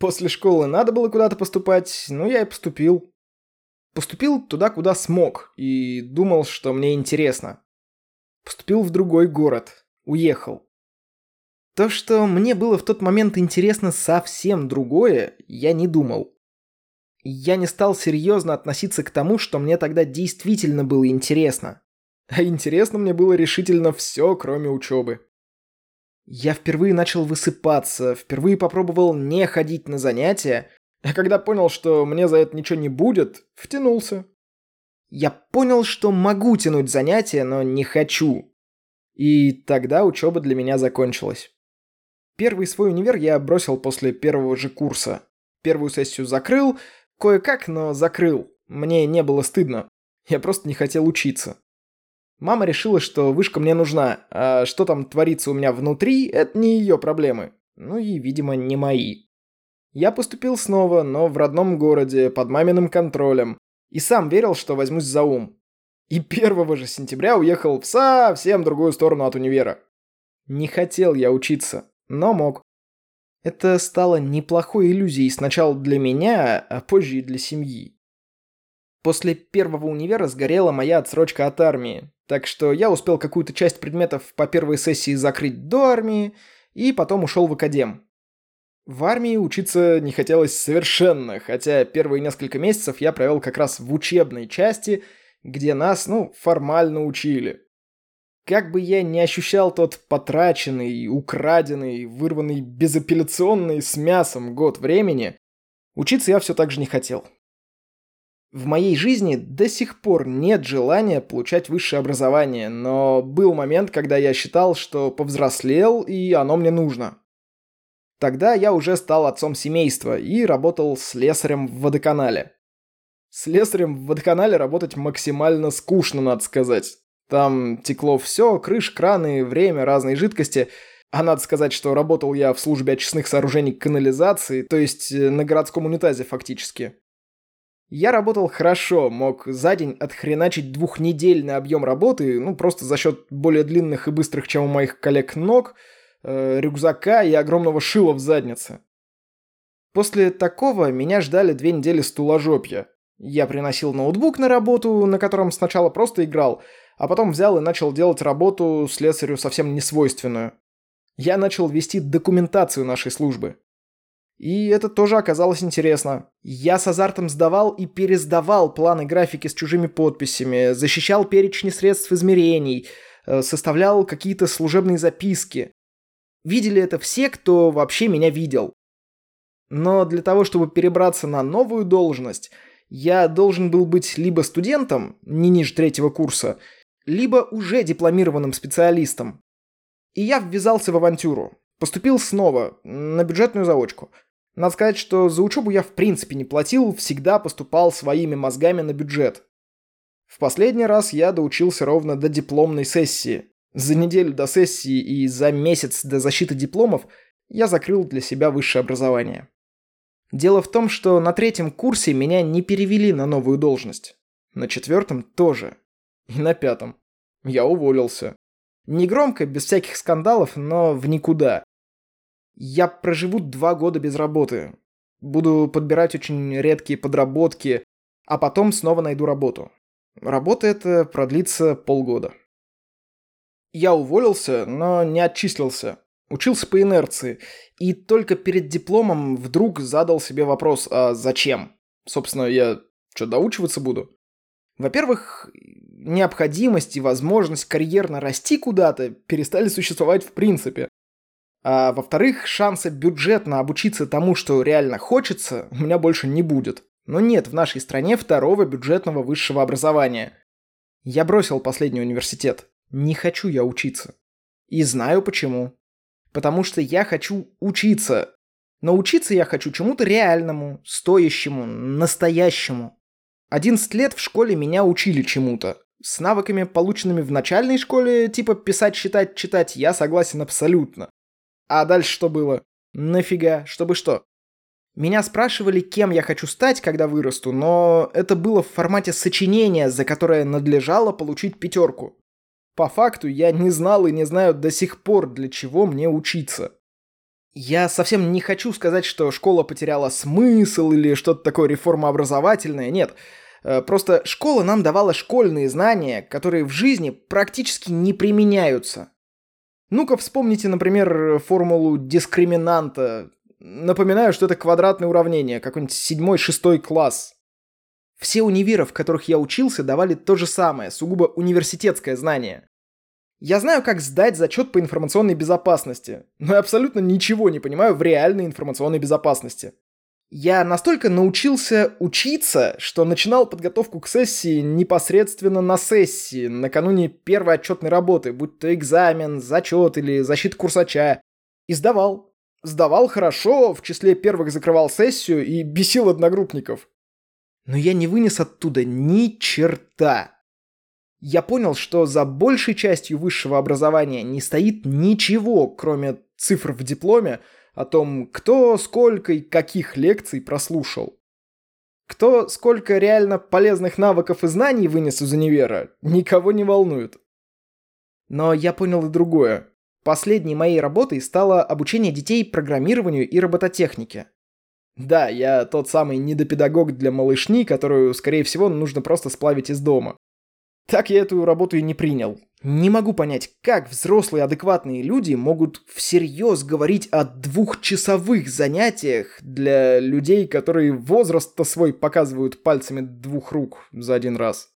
После школы надо было куда-то поступать, ну я и поступил. Поступил туда, куда смог, и думал, что мне интересно. Поступил в другой город. Уехал. То, что мне было в тот момент интересно совсем другое, я не думал. Я не стал серьезно относиться к тому, что мне тогда действительно было интересно. А интересно мне было решительно все, кроме учебы. Я впервые начал высыпаться, впервые попробовал не ходить на занятия, а когда понял, что мне за это ничего не будет, втянулся. Я понял, что могу тянуть занятия, но не хочу. И тогда учеба для меня закончилась. Первый свой универ я бросил после первого же курса. Первую сессию закрыл, кое-как, но закрыл. Мне не было стыдно. Я просто не хотел учиться. Мама решила, что вышка мне нужна, а что там творится у меня внутри, это не ее проблемы. Ну и, видимо, не мои. Я поступил снова, но в родном городе, под маминым контролем. И сам верил, что возьмусь за ум. И 1 же сентября уехал в совсем другую сторону от универа. Не хотел я учиться, но мог. Это стало неплохой иллюзией сначала для меня, а позже и для семьи. После первого универа сгорела моя отсрочка от армии, так что я успел какую-то часть предметов по первой сессии закрыть до армии и потом ушел в академ. В армии учиться не хотелось совершенно, хотя первые несколько месяцев я провел как раз в учебной части, где нас, ну, формально учили. Как бы я не ощущал тот потраченный, украденный, вырванный безапелляционный с мясом год времени, учиться я все так же не хотел. В моей жизни до сих пор нет желания получать высшее образование, но был момент, когда я считал, что повзрослел и оно мне нужно. Тогда я уже стал отцом семейства и работал слесарем в водоканале. Слесарем в водоканале работать максимально скучно, надо сказать. Там текло все, крыш, краны, время, разные жидкости. А надо сказать, что работал я в службе очистных сооружений канализации, то есть э, на городском унитазе фактически. Я работал хорошо, мог за день отхреначить двухнедельный объем работы, ну просто за счет более длинных и быстрых, чем у моих коллег ног, э, рюкзака и огромного шила в заднице. После такого меня ждали две недели стуложопья. Я приносил ноутбук на работу, на котором сначала просто играл, а потом взял и начал делать работу слесарю совсем несвойственную. Я начал вести документацию нашей службы. И это тоже оказалось интересно. Я с азартом сдавал и пересдавал планы графики с чужими подписями, защищал перечни средств измерений, э, составлял какие-то служебные записки. Видели это все, кто вообще меня видел. Но для того, чтобы перебраться на новую должность, я должен был быть либо студентом, не ниже третьего курса, либо уже дипломированным специалистом. И я ввязался в авантюру. Поступил снова, на бюджетную заочку – надо сказать, что за учебу я в принципе не платил, всегда поступал своими мозгами на бюджет. В последний раз я доучился ровно до дипломной сессии. За неделю до сессии и за месяц до защиты дипломов я закрыл для себя высшее образование. Дело в том, что на третьем курсе меня не перевели на новую должность. На четвертом тоже. И на пятом. Я уволился. Не громко, без всяких скандалов, но в никуда. Я проживу два года без работы. Буду подбирать очень редкие подработки, а потом снова найду работу. Работа эта продлится полгода. Я уволился, но не отчислился. Учился по инерции. И только перед дипломом вдруг задал себе вопрос, а зачем? Собственно, я что, доучиваться буду? Во-первых, необходимость и возможность карьерно расти куда-то перестали существовать в принципе. А во-вторых, шанса бюджетно обучиться тому, что реально хочется, у меня больше не будет. Но нет в нашей стране второго бюджетного высшего образования. Я бросил последний университет. Не хочу я учиться. И знаю почему. Потому что я хочу учиться. Но учиться я хочу чему-то реальному, стоящему, настоящему. 11 лет в школе меня учили чему-то. С навыками, полученными в начальной школе, типа писать, считать, читать, я согласен абсолютно. А дальше что было? Нафига? Чтобы что? Меня спрашивали, кем я хочу стать, когда вырасту, но это было в формате сочинения, за которое надлежало получить пятерку. По факту я не знал и не знаю до сих пор, для чего мне учиться. Я совсем не хочу сказать, что школа потеряла смысл или что-то такое реформообразовательное, нет. Э, просто школа нам давала школьные знания, которые в жизни практически не применяются. Ну-ка вспомните, например, формулу дискриминанта. Напоминаю, что это квадратное уравнение, какой-нибудь седьмой-шестой класс. Все универы, в которых я учился, давали то же самое, сугубо университетское знание. Я знаю, как сдать зачет по информационной безопасности, но я абсолютно ничего не понимаю в реальной информационной безопасности. Я настолько научился учиться, что начинал подготовку к сессии непосредственно на сессии, накануне первой отчетной работы, будь то экзамен, зачет или защита курсача. И сдавал. Сдавал хорошо, в числе первых закрывал сессию и бесил одногруппников. Но я не вынес оттуда ни черта я понял, что за большей частью высшего образования не стоит ничего, кроме цифр в дипломе, о том, кто сколько и каких лекций прослушал. Кто сколько реально полезных навыков и знаний вынес из универа, никого не волнует. Но я понял и другое. Последней моей работой стало обучение детей программированию и робототехнике. Да, я тот самый недопедагог для малышни, которую, скорее всего, нужно просто сплавить из дома. Так я эту работу и не принял. Не могу понять, как взрослые адекватные люди могут всерьез говорить о двухчасовых занятиях для людей, которые возраст-то свой показывают пальцами двух рук за один раз.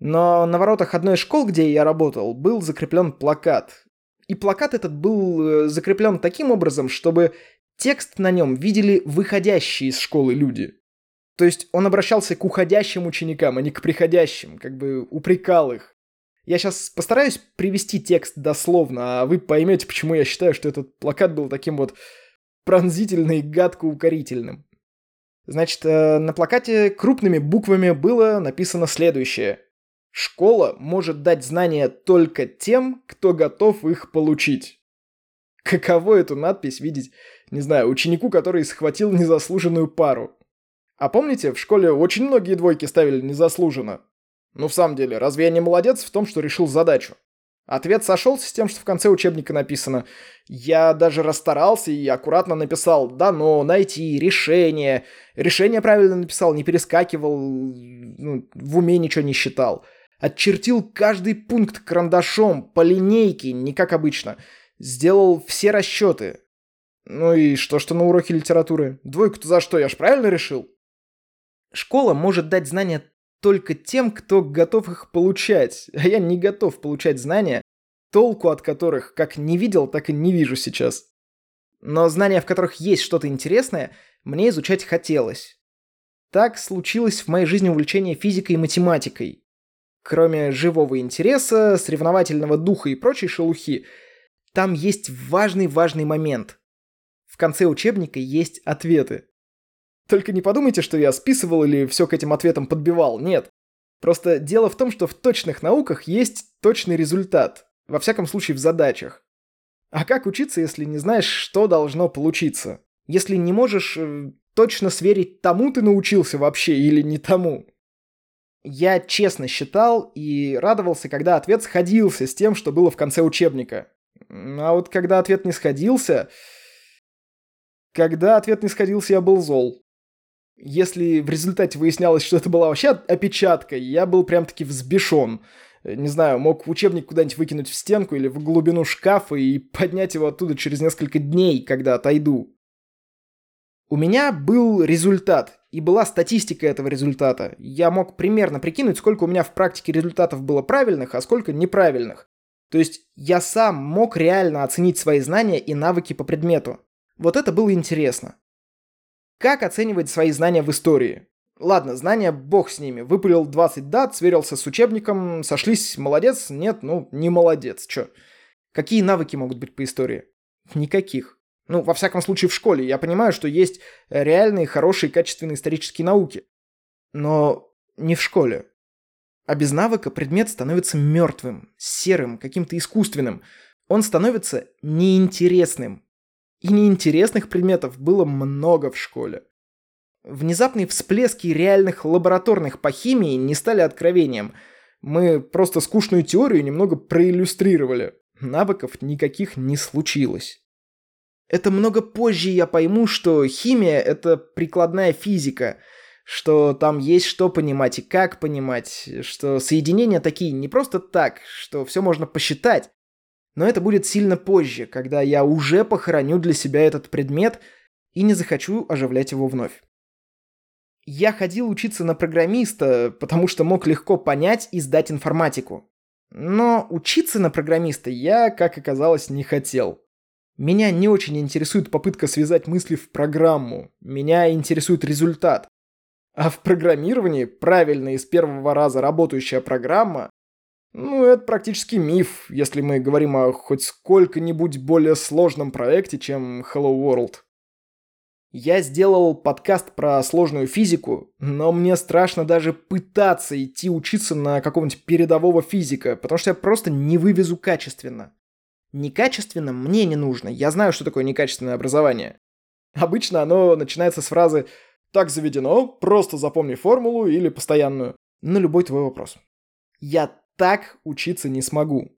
Но на воротах одной из школ, где я работал, был закреплен плакат. И плакат этот был э, закреплен таким образом, чтобы текст на нем видели выходящие из школы люди. То есть он обращался к уходящим ученикам, а не к приходящим, как бы упрекал их. Я сейчас постараюсь привести текст дословно, а вы поймете, почему я считаю, что этот плакат был таким вот пронзительно и гадко укорительным. Значит, э, на плакате крупными буквами было написано следующее. Школа может дать знания только тем, кто готов их получить. Каково эту надпись видеть, не знаю, ученику, который схватил незаслуженную пару? А помните, в школе очень многие двойки ставили незаслуженно? Ну, в самом деле, разве я не молодец в том, что решил задачу? Ответ сошелся с тем, что в конце учебника написано. Я даже расстарался и аккуратно написал «дано», «найти», «решение». Решение правильно написал, не перескакивал, ну, в уме ничего не считал. Отчертил каждый пункт карандашом, по линейке, не как обычно. Сделал все расчеты. Ну и что, что на уроке литературы? Двойку-то за что, я ж правильно решил? Школа может дать знания только тем, кто готов их получать, а я не готов получать знания, толку от которых как не видел, так и не вижу сейчас. Но знания, в которых есть что-то интересное, мне изучать хотелось. Так случилось в моей жизни увлечение физикой и математикой. Кроме живого интереса, соревновательного духа и прочей шелухи, там есть важный-важный момент. В конце учебника есть ответы. Только не подумайте, что я списывал или все к этим ответам подбивал, нет. Просто дело в том, что в точных науках есть точный результат, во всяком случае в задачах. А как учиться, если не знаешь, что должно получиться? Если не можешь э, точно сверить, тому ты научился вообще или не тому? Я честно считал и радовался, когда ответ сходился с тем, что было в конце учебника. А вот когда ответ не сходился... Когда ответ не сходился, я был зол. Если в результате выяснялось, что это была вообще опечатка, я был прям-таки взбешен. Не знаю, мог учебник куда-нибудь выкинуть в стенку или в глубину шкафа и поднять его оттуда через несколько дней, когда отойду. У меня был результат, и была статистика этого результата. Я мог примерно прикинуть, сколько у меня в практике результатов было правильных, а сколько неправильных. То есть я сам мог реально оценить свои знания и навыки по предмету. Вот это было интересно. Как оценивать свои знания в истории? Ладно, знания, бог с ними. Выпалил 20 дат, сверился с учебником, сошлись, молодец, нет, ну, не молодец, чё. Какие навыки могут быть по истории? Никаких. Ну, во всяком случае, в школе. Я понимаю, что есть реальные, хорошие, качественные исторические науки. Но не в школе. А без навыка предмет становится мертвым, серым, каким-то искусственным. Он становится неинтересным. И неинтересных предметов было много в школе. Внезапные всплески реальных лабораторных по химии не стали откровением. Мы просто скучную теорию немного проиллюстрировали. Навыков никаких не случилось. Это много позже я пойму, что химия — это прикладная физика, что там есть что понимать и как понимать, что соединения такие не просто так, что все можно посчитать. Но это будет сильно позже, когда я уже похороню для себя этот предмет и не захочу оживлять его вновь. Я ходил учиться на программиста, потому что мог легко понять и сдать информатику. Но учиться на программиста я, как оказалось, не хотел. Меня не очень интересует попытка связать мысли в программу. Меня интересует результат. А в программировании правильно из первого раза работающая программа ну, это практически миф, если мы говорим о хоть сколько-нибудь более сложном проекте, чем Hello World. Я сделал подкаст про сложную физику, но мне страшно даже пытаться идти учиться на какого-нибудь передового физика, потому что я просто не вывезу качественно. Некачественно мне не нужно, я знаю, что такое некачественное образование. Обычно оно начинается с фразы «так заведено, просто запомни формулу или постоянную» на любой твой вопрос. Я так учиться не смогу.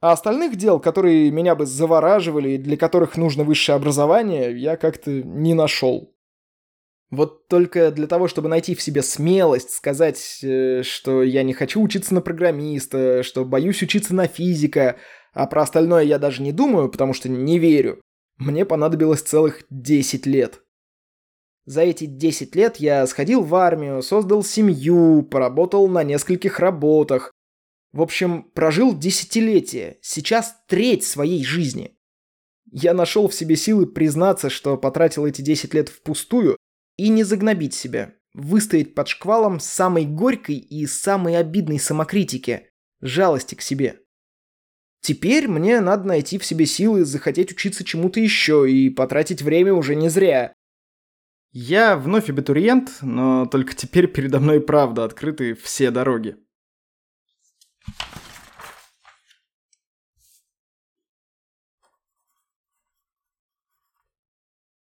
А остальных дел, которые меня бы завораживали и для которых нужно высшее образование, я как-то не нашел. Вот только для того, чтобы найти в себе смелость сказать, э, что я не хочу учиться на программиста, что боюсь учиться на физика, а про остальное я даже не думаю, потому что не верю, мне понадобилось целых 10 лет. За эти 10 лет я сходил в армию, создал семью, поработал на нескольких работах, в общем, прожил десятилетие, сейчас треть своей жизни. Я нашел в себе силы признаться, что потратил эти 10 лет впустую, и не загнобить себя, выстоять под шквалом самой горькой и самой обидной самокритики, жалости к себе. Теперь мне надо найти в себе силы захотеть учиться чему-то еще и потратить время уже не зря. Я вновь абитуриент, но только теперь передо мной правда открыты все дороги.